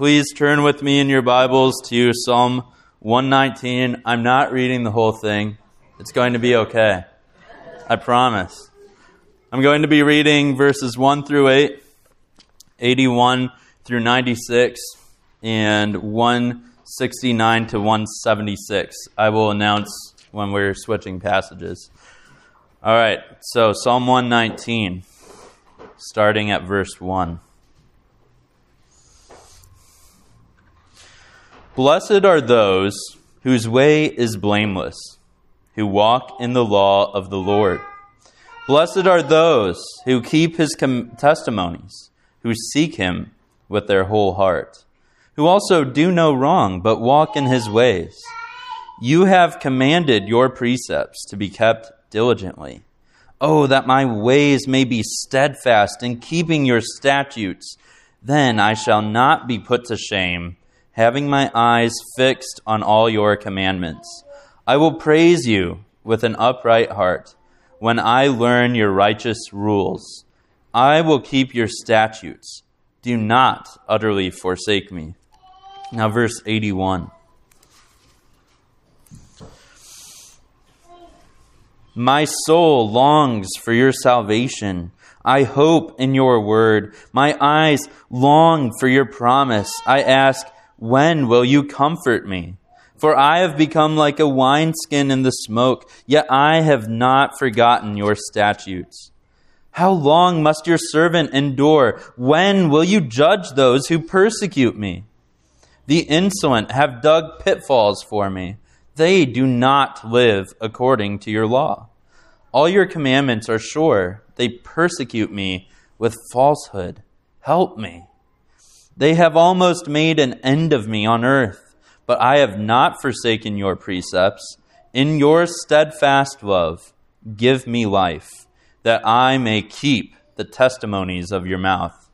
please turn with me in your Bibles to Psalm 119. I'm not reading the whole thing. It's going to be okay. I promise. I'm going to be reading verses 1 through 8, 81 through 96, and 169 to 176. I will announce when we're switching passages. All right, so Psalm 119, starting at verse 1. Blessed are those whose way is blameless, who walk in the law of the Lord. Blessed are those who keep his com- testimonies, who seek him with their whole heart, who also do no wrong, but walk in his ways. You have commanded your precepts to be kept diligently. Oh, that my ways may be steadfast in keeping your statutes. Then I shall not be put to shame, having my eyes fixed on all your commandments. I will praise you with an upright heart when I learn your righteous rules. I will keep your statutes. Do not utterly forsake me. Now, verse 81. My soul longs for your salvation. I hope in your word. My eyes long for your promise. I ask, when will you comfort me? For I have become like a wineskin in the smoke, yet I have not forgotten your statutes. How long must your servant endure? When will you judge those who persecute me? The insolent have dug pitfalls for me. They do not live according to your law. All your commandments are sure. They persecute me with falsehood. Help me. They have almost made an end of me on earth, but I have not forsaken your precepts. In your steadfast love, give me life, that I may keep the testimonies of your mouth.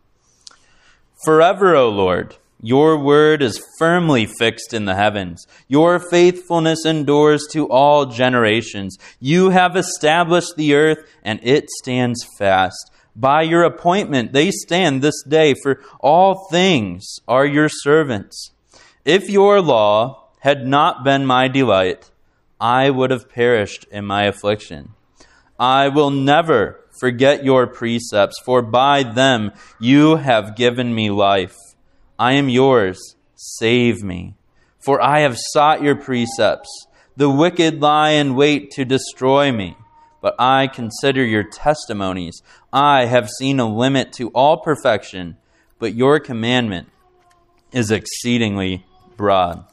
Forever, O Lord, your word is firmly fixed in the heavens. Your faithfulness endures to all generations. You have established the earth, and it stands fast. By your appointment, they stand this day, for all things are your servants. If your law had not been my delight, I would have perished in my affliction. I will never forget your precepts, for by them you have given me life. I am yours. Save me. For I have sought your precepts. The wicked lie in wait to destroy me, but I consider your testimonies. I have seen a limit to all perfection, but your commandment is exceedingly broad.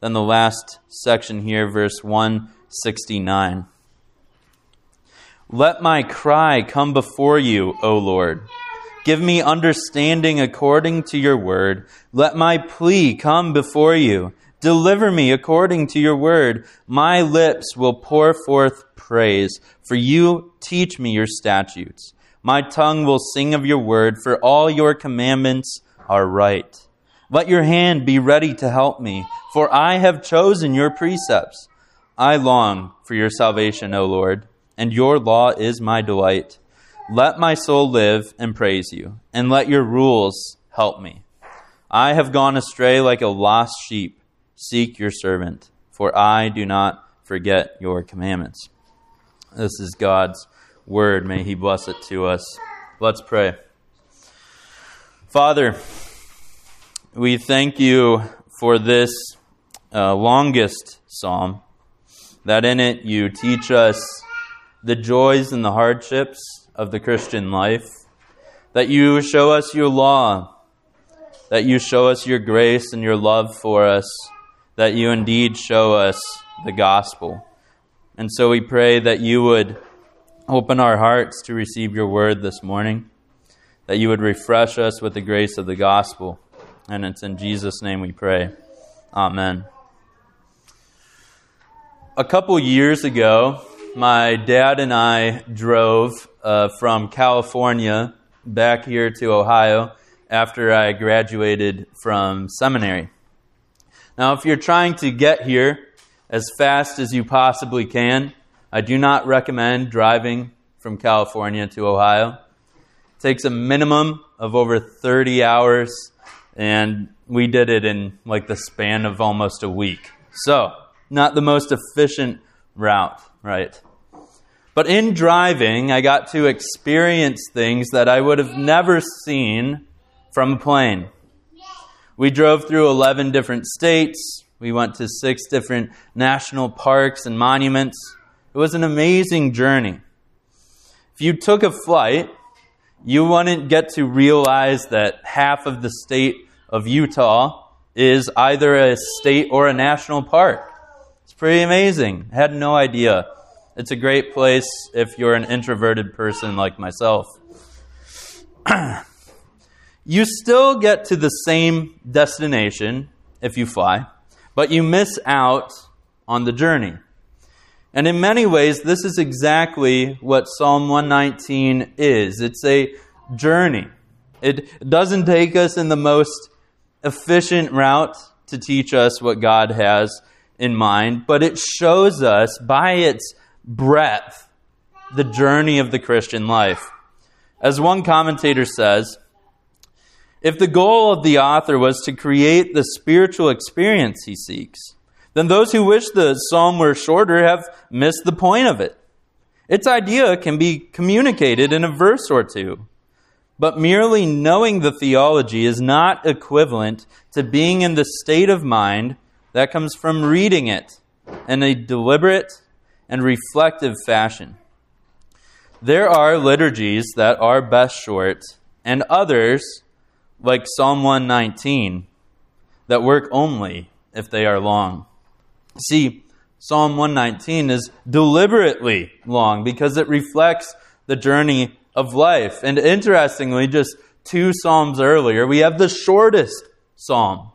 Then the last section here, verse 169. Let my cry come before you, O Lord. Give me understanding according to your word. Let my plea come before you. Deliver me according to your word. My lips will pour forth praise, for you teach me your statutes. My tongue will sing of your word, for all your commandments are right. Let your hand be ready to help me, for I have chosen your precepts. I long for your salvation, O Lord, and your law is my delight. Let my soul live and praise you, and let your rules help me. I have gone astray like a lost sheep. Seek your servant, for I do not forget your commandments. This is God's word. May He bless it to us. Let's pray. Father, we thank you for this uh, longest psalm, that in it you teach us the joys and the hardships of the Christian life, that you show us your law, that you show us your grace and your love for us, that you indeed show us the gospel. And so we pray that you would open our hearts to receive your word this morning, that you would refresh us with the grace of the gospel. And it's in Jesus' name we pray. Amen. A couple years ago, my dad and I drove uh, from California back here to Ohio after I graduated from seminary. Now, if you're trying to get here as fast as you possibly can, I do not recommend driving from California to Ohio. It takes a minimum of over 30 hours, and we did it in like the span of almost a week. So, not the most efficient route, right? But in driving, I got to experience things that I would have never seen from a plane. We drove through 11 different states. We went to six different national parks and monuments. It was an amazing journey. If you took a flight, you wouldn't get to realize that half of the state of Utah is either a state or a national park. It's pretty amazing. I had no idea. It's a great place if you're an introverted person like myself. you still get to the same destination if you fly, but you miss out on the journey. And in many ways, this is exactly what Psalm 119 is it's a journey. It doesn't take us in the most efficient route to teach us what God has in mind, but it shows us by its breadth the journey of the Christian life. As one commentator says, if the goal of the author was to create the spiritual experience he seeks, then those who wish the psalm were shorter have missed the point of it. Its idea can be communicated in a verse or two, but merely knowing the theology is not equivalent to being in the state of mind that comes from reading it in a deliberate and reflective fashion. There are liturgies that are best short, and others, like Psalm 119, that work only if they are long. See, Psalm 119 is deliberately long because it reflects the journey of life. And interestingly, just two Psalms earlier, we have the shortest Psalm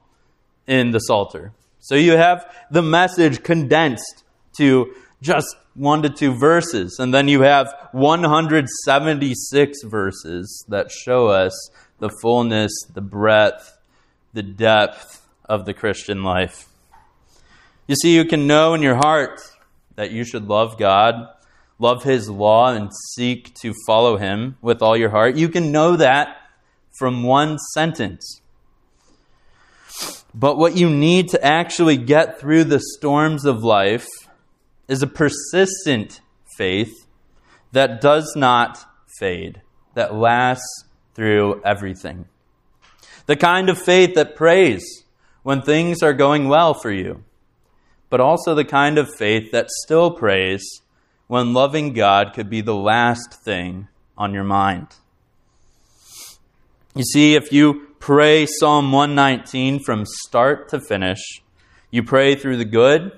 in the Psalter. So you have the message condensed to just one to two verses. And then you have 176 verses that show us the fullness, the breadth, the depth of the Christian life. You see, you can know in your heart that you should love God, love His law, and seek to follow Him with all your heart. You can know that from one sentence. But what you need to actually get through the storms of life is a persistent faith that does not fade, that lasts through everything. The kind of faith that prays when things are going well for you, but also the kind of faith that still prays when loving God could be the last thing on your mind. You see, if you pray Psalm 119 from start to finish, you pray through the good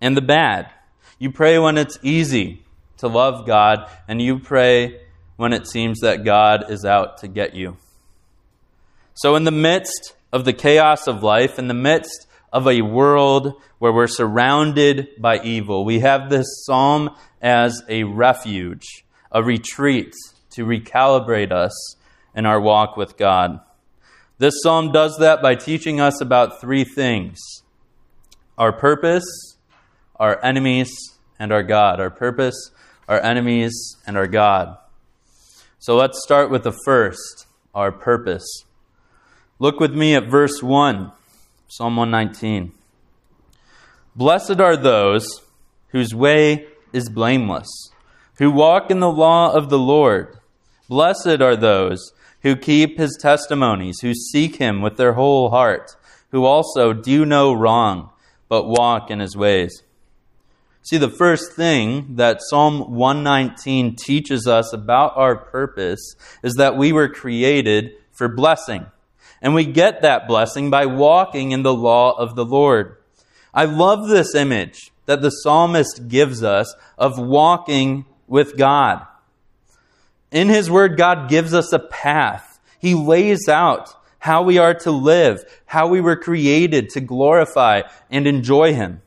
and the bad. You pray when it's easy to love God, and you pray when it seems that God is out to get you. So, in the midst of the chaos of life, in the midst of a world where we're surrounded by evil, we have this psalm as a refuge, a retreat to recalibrate us in our walk with God. This psalm does that by teaching us about three things our purpose, our enemies, and our God. Our purpose, our enemies, and our God. So let's start with the first, our purpose. Look with me at verse 1, Psalm 119. Blessed are those whose way is blameless, who walk in the law of the Lord. Blessed are those who keep his testimonies, who seek him with their whole heart, who also do no wrong, but walk in his ways. See, the first thing that Psalm 119 teaches us about our purpose is that we were created for blessing. And we get that blessing by walking in the law of the Lord. I love this image that the psalmist gives us of walking with God. In his word, God gives us a path. He lays out how we are to live, how we were created to glorify and enjoy him.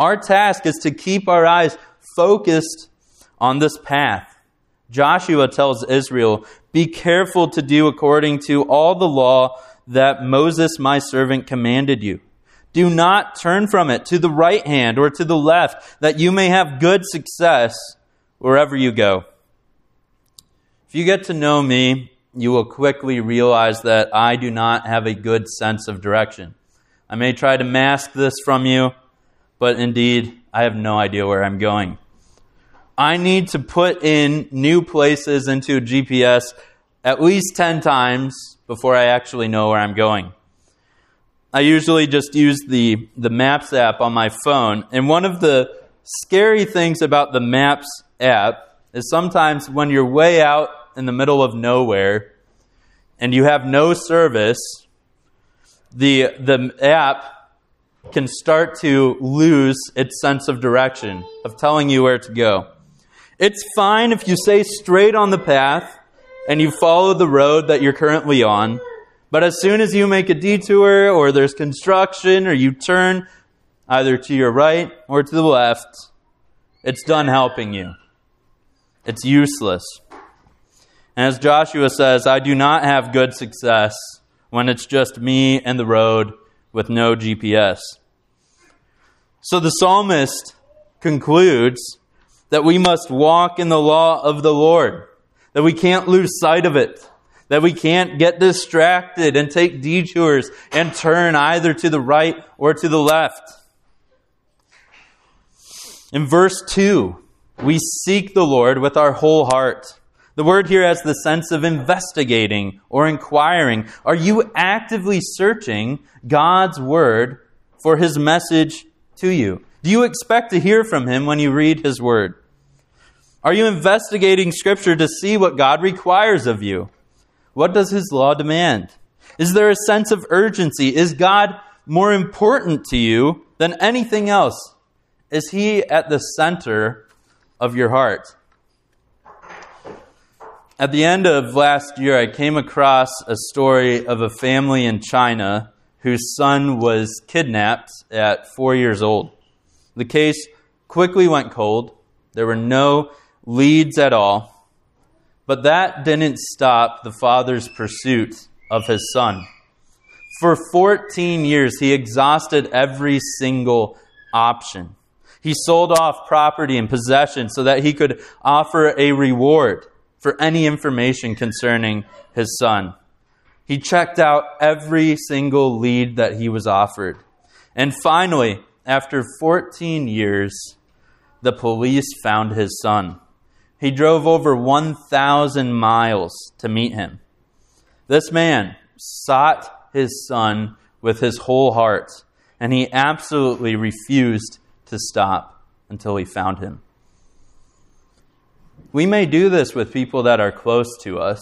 Our task is to keep our eyes focused on this path. Joshua tells Israel, Be careful to do according to all the law that Moses, my servant, commanded you. Do not turn from it to the right hand or to the left, that you may have good success wherever you go. If you get to know me, you will quickly realize that I do not have a good sense of direction. I may try to mask this from you, but indeed, I have no idea where I'm going. I need to put in new places into GPS at least 10 times before I actually know where I'm going. I usually just use the, the Maps app on my phone, and one of the scary things about the Maps app is sometimes when you're way out in the middle of nowhere and you have no service, the, the app can start to lose its sense of direction, of telling you where to go. It's fine if you stay straight on the path and you follow the road that you're currently on, but as soon as you make a detour or there's construction or you turn either to your right or to the left, it's done helping you. It's useless. And as Joshua says, I do not have good success when it's just me and the road with no GPS. So the psalmist concludes that we must walk in the law of the Lord, that we can't lose sight of it, that we can't get distracted and take detours and turn either to the right or to the left. In verse 2, we seek the Lord with our whole heart. The word here has the sense of investigating or inquiring. Are you actively searching God's word for his message to you? Do you expect to hear from him when you read his word? Are you investigating scripture to see what God requires of you? What does his law demand? Is there a sense of urgency? Is God more important to you than anything else? Is he at the center of your heart? At the end of last year, I came across a story of a family in China whose son was kidnapped at four years old. The case quickly went cold. There were no leads at all. But that didn't stop the father's pursuit of his son. For 14 years, he exhausted every single option. He sold off property and possessions so that he could offer a reward for any information concerning his son. He checked out every single lead that he was offered. And finally, after 14 years, the police found his son. He drove over 1,000 miles to meet him. This man sought his son with his whole heart, and he absolutely refused to stop until he found him. We may do this with people that are close to us.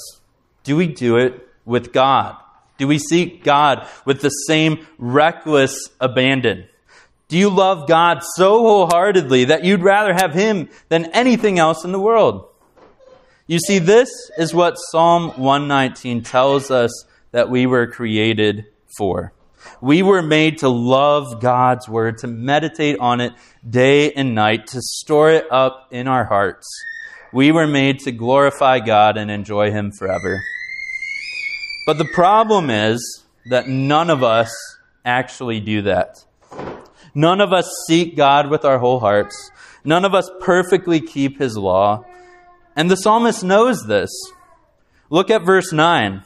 Do we do it with God? Do we seek God with the same reckless abandon? Do you love God so wholeheartedly that you'd rather have Him than anything else in the world? You see, this is what Psalm 119 tells us that we were created for. We were made to love God's Word, to meditate on it day and night, to store it up in our hearts. We were made to glorify God and enjoy Him forever. But the problem is that none of us actually do that. None of us seek God with our whole hearts. None of us perfectly keep His law. And the psalmist knows this. Look at verse 9.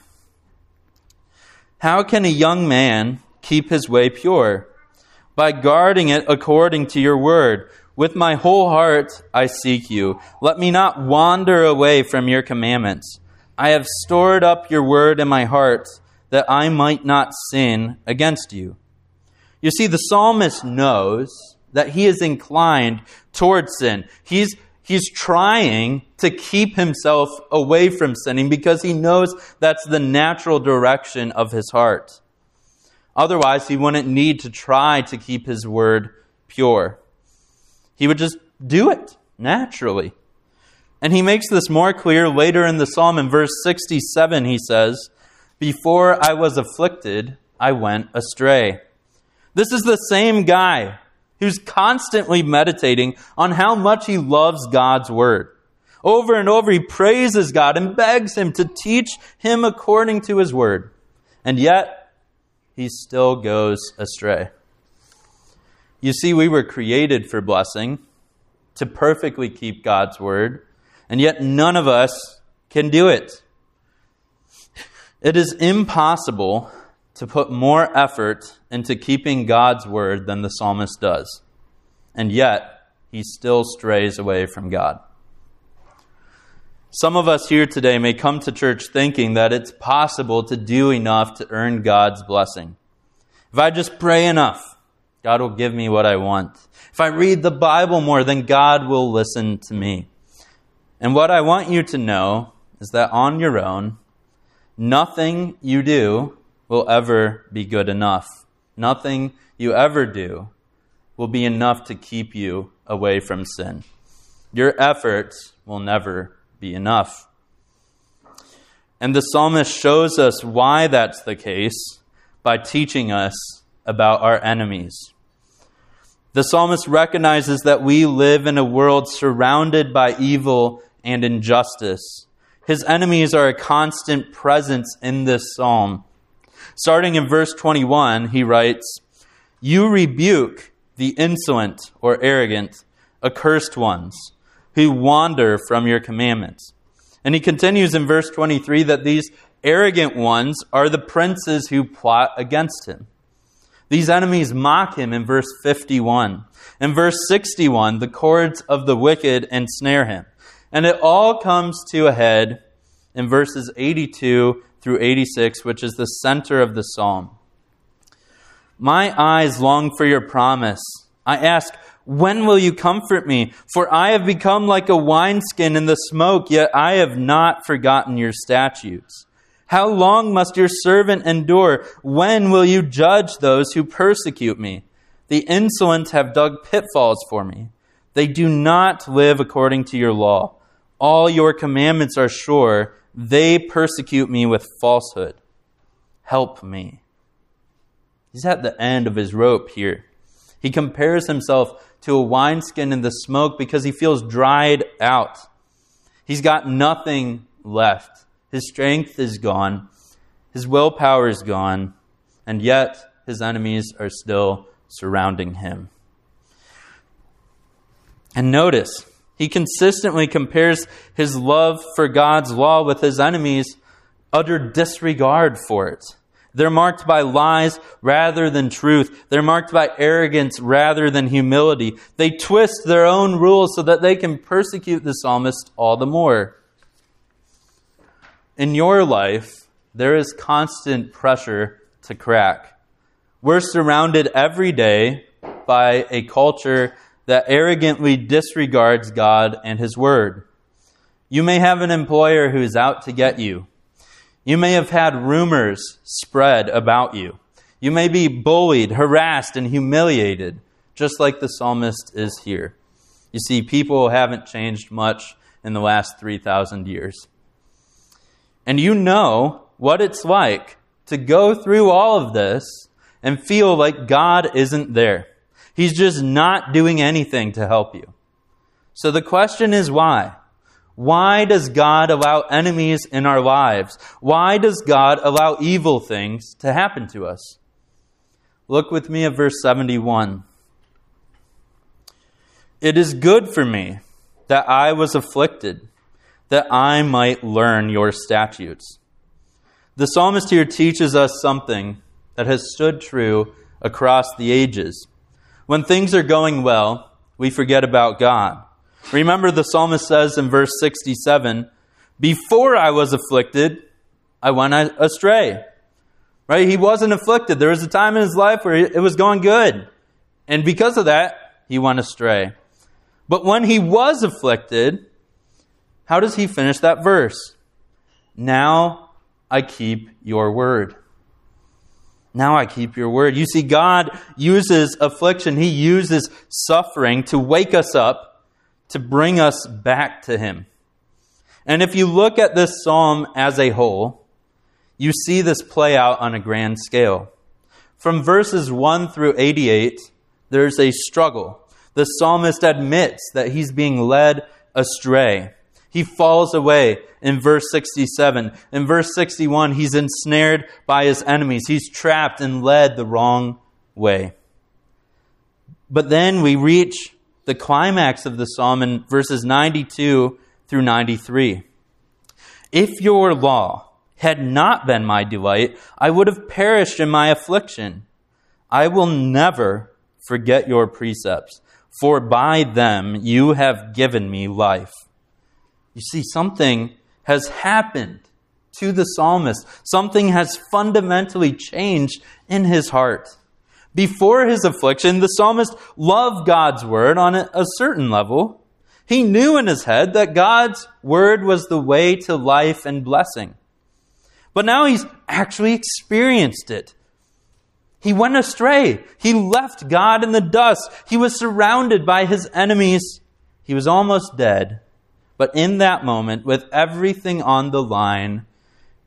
How can a young man keep his way pure? By guarding it according to your word. With my whole heart I seek you. Let me not wander away from your commandments. I have stored up your word in my heart that I might not sin against you. You see, the psalmist knows that he is inclined towards sin. He's, he's trying to keep himself away from sinning because he knows that's the natural direction of his heart. Otherwise, he wouldn't need to try to keep his word pure. He would just do it naturally. And he makes this more clear later in the psalm in verse 67. He says, Before I was afflicted, I went astray. This is the same guy who's constantly meditating on how much he loves God's word. Over and over, he praises God and begs him to teach him according to his word. And yet, he still goes astray. You see, we were created for blessing, to perfectly keep God's word, and yet none of us can do it. It is impossible to put more effort into keeping God's word than the psalmist does. And yet, he still strays away from God. Some of us here today may come to church thinking that it's possible to do enough to earn God's blessing. If I just pray enough, God will give me what I want. If I read the Bible more, then God will listen to me. And what I want you to know is that on your own, nothing you do will ever be good enough. Nothing you ever do will be enough to keep you away from sin. Your efforts will never be enough. And the psalmist shows us why that's the case by teaching us about our enemies. The psalmist recognizes that we live in a world surrounded by evil and injustice. His enemies are a constant presence in this psalm. Starting in verse 21, he writes, You rebuke the insolent or arrogant, accursed ones who wander from your commandments. And he continues in verse 23 that these arrogant ones are the princes who plot against him. These enemies mock him in verse 51. In verse 61, the cords of the wicked ensnare him. And it all comes to a head in verses 82 through 86, which is the center of the psalm. My eyes long for your promise. I ask, when will you comfort me? For I have become like a wineskin in the smoke, yet I have not forgotten your statutes. How long must your servant endure? When will you judge those who persecute me? The insolent have dug pitfalls for me. They do not live according to your law. All your commandments are sure they persecute me with falsehood. Help me. He's at the end of his rope here. He compares himself to a wineskin in the smoke because he feels dried out. He's got nothing left. His strength is gone, his willpower is gone, and yet his enemies are still surrounding him. And notice, he consistently compares his love for God's law with his enemies' utter disregard for it. They're marked by lies rather than truth. They're marked by arrogance rather than humility. They twist their own rules so that they can persecute the psalmist all the more. In your life, there is constant pressure to crack. We're surrounded every day by a culture that arrogantly disregards God and His Word. You may have an employer who is out to get you. You may have had rumors spread about you. You may be bullied, harassed, and humiliated, just like the psalmist is here. You see, people haven't changed much in the last 3,000 years. And you know what it's like to go through all of this and feel like God isn't there. He's just not doing anything to help you. So the question is why? Why does God allow enemies in our lives? Why does God allow evil things to happen to us? Look with me at verse 71. It is good for me that I was afflicted, that I might learn your statutes. The psalmist here teaches us something that has stood true across the ages. When things are going well, we forget about God. Remember, the psalmist says in verse 67 Before I was afflicted, I went astray. Right? He wasn't afflicted. There was a time in his life where it was going good. And because of that, he went astray. But when he was afflicted, how does he finish that verse? Now I keep your word. Now I keep your word. You see, God uses affliction, He uses suffering to wake us up, to bring us back to Him. And if you look at this psalm as a whole, you see this play out on a grand scale. From verses 1 through 88, there's a struggle. The psalmist admits that he's being led astray. He falls away in verse 67. In verse 61, he's ensnared by his enemies. He's trapped and led the wrong way. But then we reach the climax of the psalm in verses 92 through 93. If your law had not been my delight, I would have perished in my affliction. I will never forget your precepts, for by them you have given me life. You see, something has happened to the psalmist. Something has fundamentally changed in his heart. Before his affliction, the psalmist loved God's word on a certain level. He knew in his head that God's word was the way to life and blessing. But now he's actually experienced it. He went astray. He left God in the dust. He was surrounded by his enemies. He was almost dead. But in that moment, with everything on the line,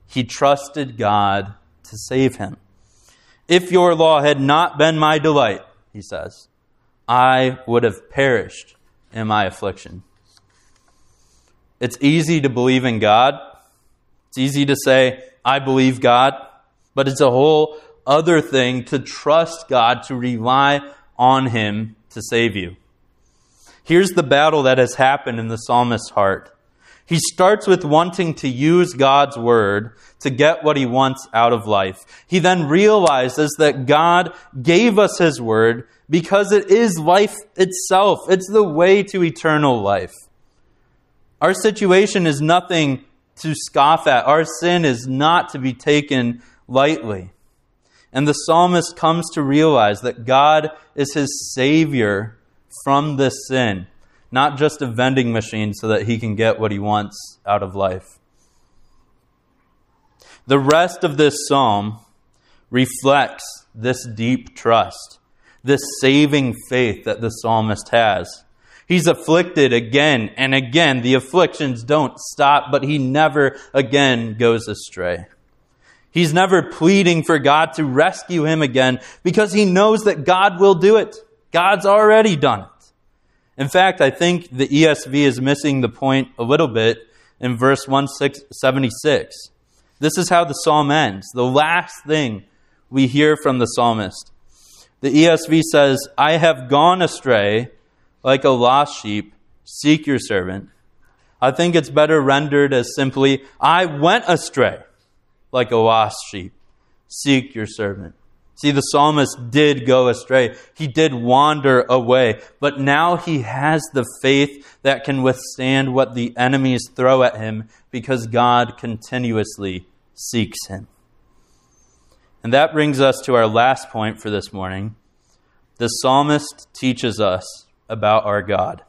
he trusted God to save him. If your law had not been my delight, he says, I would have perished in my affliction. It's easy to believe in God. It's easy to say, I believe God, but it's a whole other thing to trust God, to rely on Him to save you. Here's the battle that has happened in the psalmist's heart. He starts with wanting to use God's word to get what he wants out of life. He then realizes that God gave us his word because it is life itself. It's the way to eternal life. Our situation is nothing to scoff at. Our sin is not to be taken lightly. And the psalmist comes to realize that God is his Savior from this sin not just a vending machine so that he can get what he wants out of life. The rest of this psalm reflects this deep trust, this saving faith that the psalmist has. He's afflicted again and again. The afflictions don't stop, but he never again goes astray. He's never pleading for God to rescue him again because he knows that God will do it. God's already done it. In fact, I think the ESV is missing the point a little bit in verse 176. This is how the psalm ends. The last thing we hear from the psalmist. The ESV says, I have gone astray like a lost sheep. Seek your servant. I think it's better rendered as simply, I went astray like a lost sheep. Seek your servant. See, the psalmist did go astray. He did wander away. But now he has the faith that can withstand what the enemies throw at him because God continuously seeks him. And that brings us to our last point for this morning. The psalmist teaches us about our God.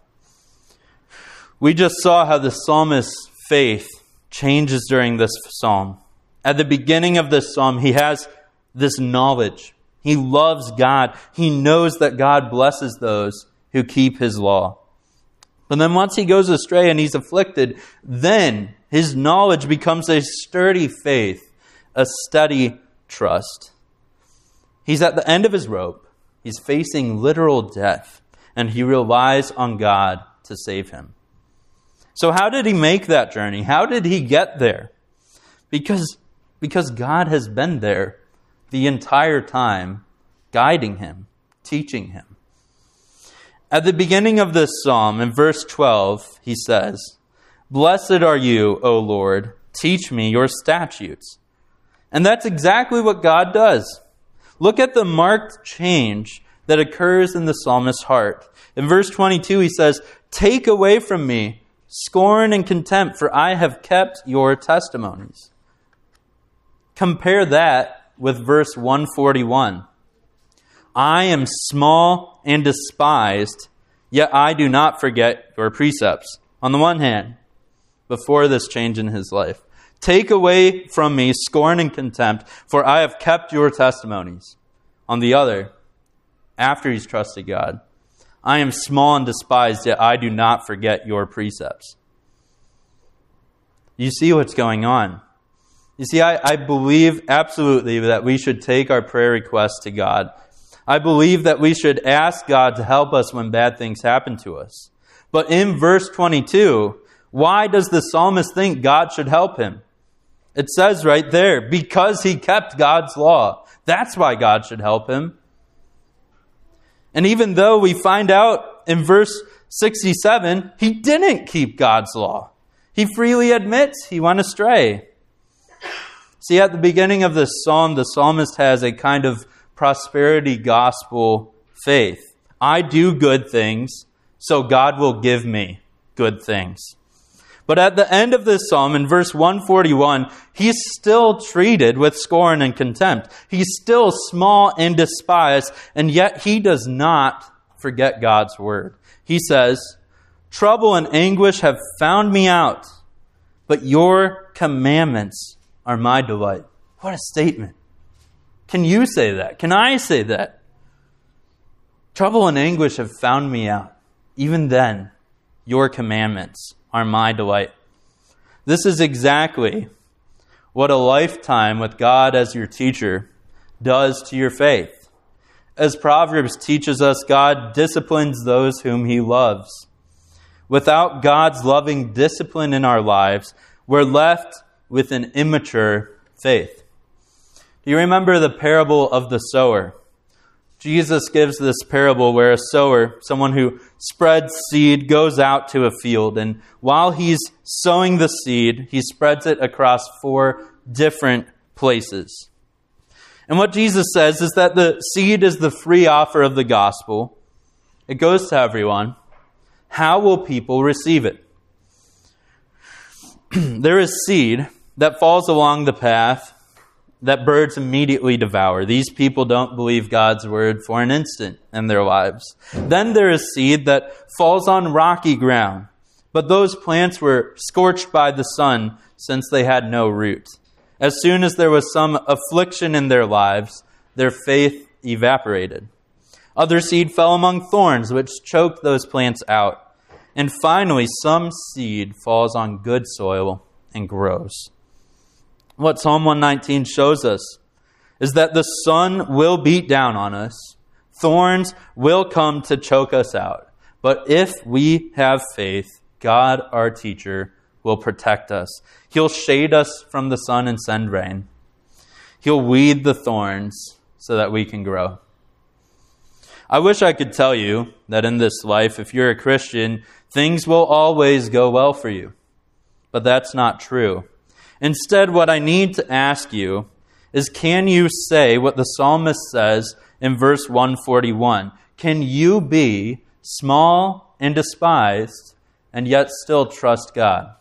We just saw how the psalmist's faith changes during this psalm. At the beginning of this psalm, he has this knowledge. He loves God. He knows that God blesses those who keep his law. But then once he goes astray and he's afflicted, then his knowledge becomes a sturdy faith, a steady trust. He's at the end of his rope. He's facing literal death, and he relies on God to save him. So, how did he make that journey? How did he get there? Because, because God has been there the entire time, guiding him, teaching him. At the beginning of this psalm, in verse 12, he says, Blessed are you, O Lord, teach me your statutes. And that's exactly what God does. Look at the marked change that occurs in the psalmist's heart. In verse 22, he says, Take away from me scorn and contempt, for I have kept your testimonies. Compare that with verse 141. I am small and despised, yet I do not forget your precepts. On the one hand, before this change in his life, take away from me scorn and contempt, for I have kept your testimonies. On the other, after he's trusted God, I am small and despised, yet I do not forget your precepts. You see what's going on. You see, I, I believe absolutely that we should take our prayer requests to God. I believe that we should ask God to help us when bad things happen to us. But in verse 22, why does the psalmist think God should help him? It says right there, because he kept God's law. That's why God should help him. And even though we find out in verse 67, he didn't keep God's law, he freely admits he went astray. See, at the beginning of this psalm, the psalmist has a kind of prosperity gospel faith. I do good things, so God will give me good things. But at the end of this psalm, in verse 141, he's still treated with scorn and contempt. He's still small and despised, and yet he does not forget God's word. He says, Trouble and anguish have found me out, but your commandments are my delight. What a statement. Can you say that? Can I say that? Trouble and anguish have found me out. Even then, your commandments are my delight. This is exactly what a lifetime with God as your teacher does to your faith. As Proverbs teaches us, God disciplines those whom he loves. Without God's loving discipline in our lives, we're left with an immature faith. Do you remember the parable of the sower? Jesus gives this parable where a sower, someone who spreads seed, goes out to a field, and while he's sowing the seed, he spreads it across four different places. And what Jesus says is that the seed is the free offer of the gospel. It goes to everyone. How will people receive it? there is seed that falls along the path that birds immediately devour. These people don't believe God's word for an instant in their lives. Then there is seed that falls on rocky ground, but those plants were scorched by the sun since they had no root. As soon as there was some affliction in their lives, their faith evaporated. Other seed fell among thorns, which choked those plants out. And finally, some seed falls on good soil and grows. What Psalm 119 shows us is that the sun will beat down on us, thorns will come to choke us out. But if we have faith, God, our teacher, will protect us. He'll shade us from the sun and send rain. He'll weed the thorns so that we can grow. I wish I could tell you that in this life, if you're a Christian, things will always go well for you. But that's not true. Instead, what I need to ask you is can you say what the psalmist says in verse 141? Can you be small and despised and yet still trust God?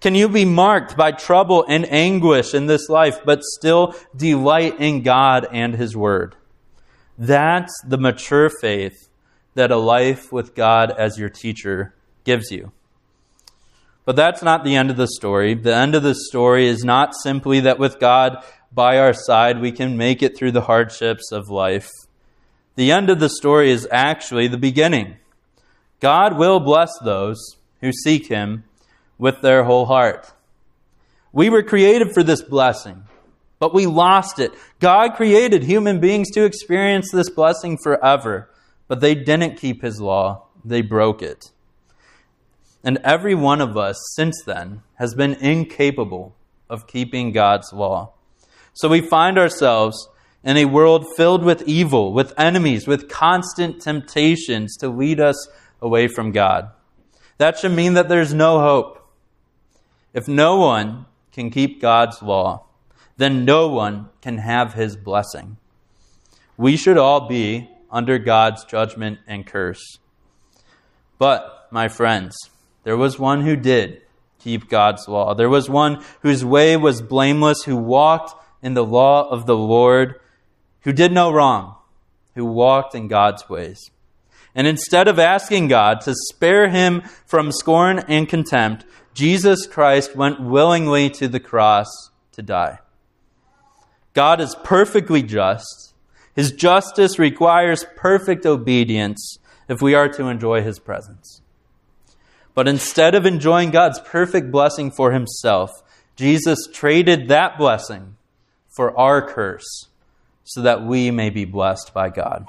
Can you be marked by trouble and anguish in this life, but still delight in God and His Word? That's the mature faith that a life with God as your teacher gives you. But that's not the end of the story. The end of the story is not simply that with God by our side, we can make it through the hardships of life. The end of the story is actually the beginning. God will bless those who seek Him with their whole heart. We were created for this blessing, but we lost it. God created human beings to experience this blessing forever, but they didn't keep His law, they broke it. And every one of us since then has been incapable of keeping God's law. So we find ourselves in a world filled with evil, with enemies, with constant temptations to lead us away from God. That should mean that there's no hope. If no one can keep God's law, then no one can have his blessing. We should all be under God's judgment and curse. But, my friends, there was one who did keep God's law. There was one whose way was blameless, who walked in the law of the Lord, who did no wrong, who walked in God's ways. And instead of asking God to spare him from scorn and contempt, Jesus Christ went willingly to the cross to die. God is perfectly just. His justice requires perfect obedience if we are to enjoy his presence. But instead of enjoying God's perfect blessing for himself, Jesus traded that blessing for our curse so that we may be blessed by God.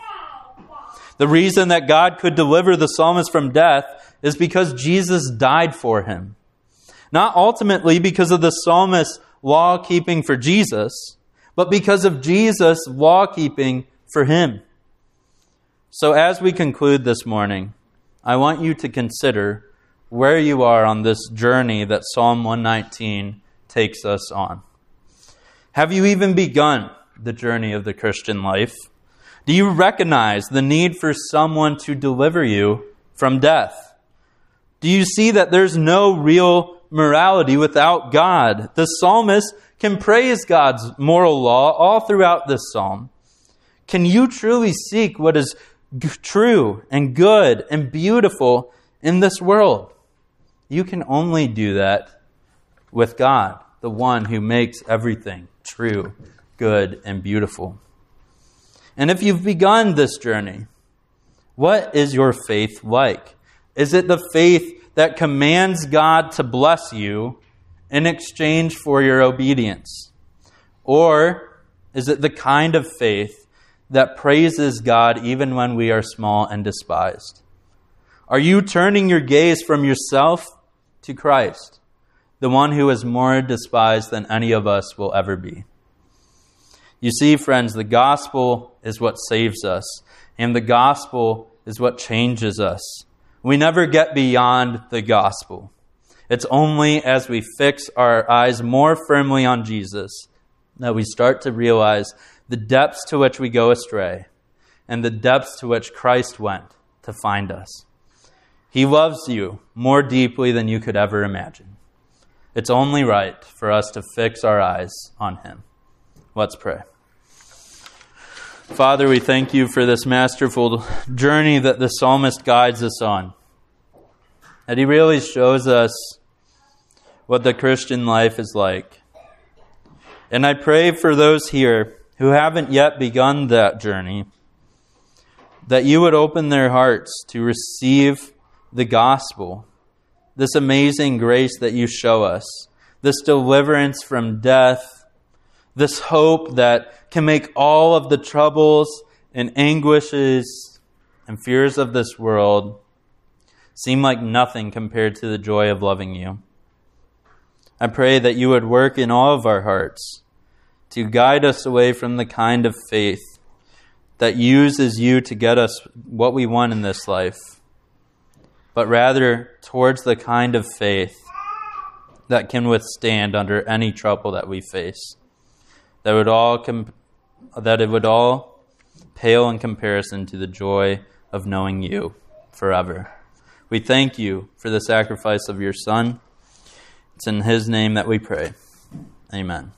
The reason that God could deliver the psalmist from death is because Jesus died for him. Not ultimately because of the psalmist's law keeping for Jesus, but because of Jesus' law keeping for him. So, as we conclude this morning, I want you to consider where you are on this journey that Psalm 119 takes us on. Have you even begun the journey of the Christian life? Do you recognize the need for someone to deliver you from death? Do you see that there's no real morality without God? The psalmist can praise God's moral law all throughout this psalm. Can you truly seek what is g- true and good and beautiful in this world? You can only do that with God, the one who makes everything true, good, and beautiful. And if you've begun this journey, what is your faith like? Is it the faith that commands God to bless you in exchange for your obedience? Or is it the kind of faith that praises God even when we are small and despised? Are you turning your gaze from yourself to Christ, the one who is more despised than any of us will ever be? You see, friends, the gospel is what saves us, and the gospel is what changes us. We never get beyond the gospel. It's only as we fix our eyes more firmly on Jesus that we start to realize the depths to which we go astray and the depths to which Christ went to find us. He loves you more deeply than you could ever imagine. It's only right for us to fix our eyes on Him. Let's pray. Father, we thank you for this masterful journey that the psalmist guides us on. That he really shows us what the Christian life is like. And I pray for those here who haven't yet begun that journey that you would open their hearts to receive the gospel, this amazing grace that you show us, this deliverance from death, this hope that can make all of the troubles and anguishes and fears of this world seem like nothing compared to the joy of loving you. I pray that you would work in all of our hearts to guide us away from the kind of faith that uses you to get us what we want in this life, but rather towards the kind of faith that can withstand under any trouble that we face. That would all that it would all pale in comparison to the joy of knowing you forever. We thank you for the sacrifice of your Son. It's in His name that we pray. Amen.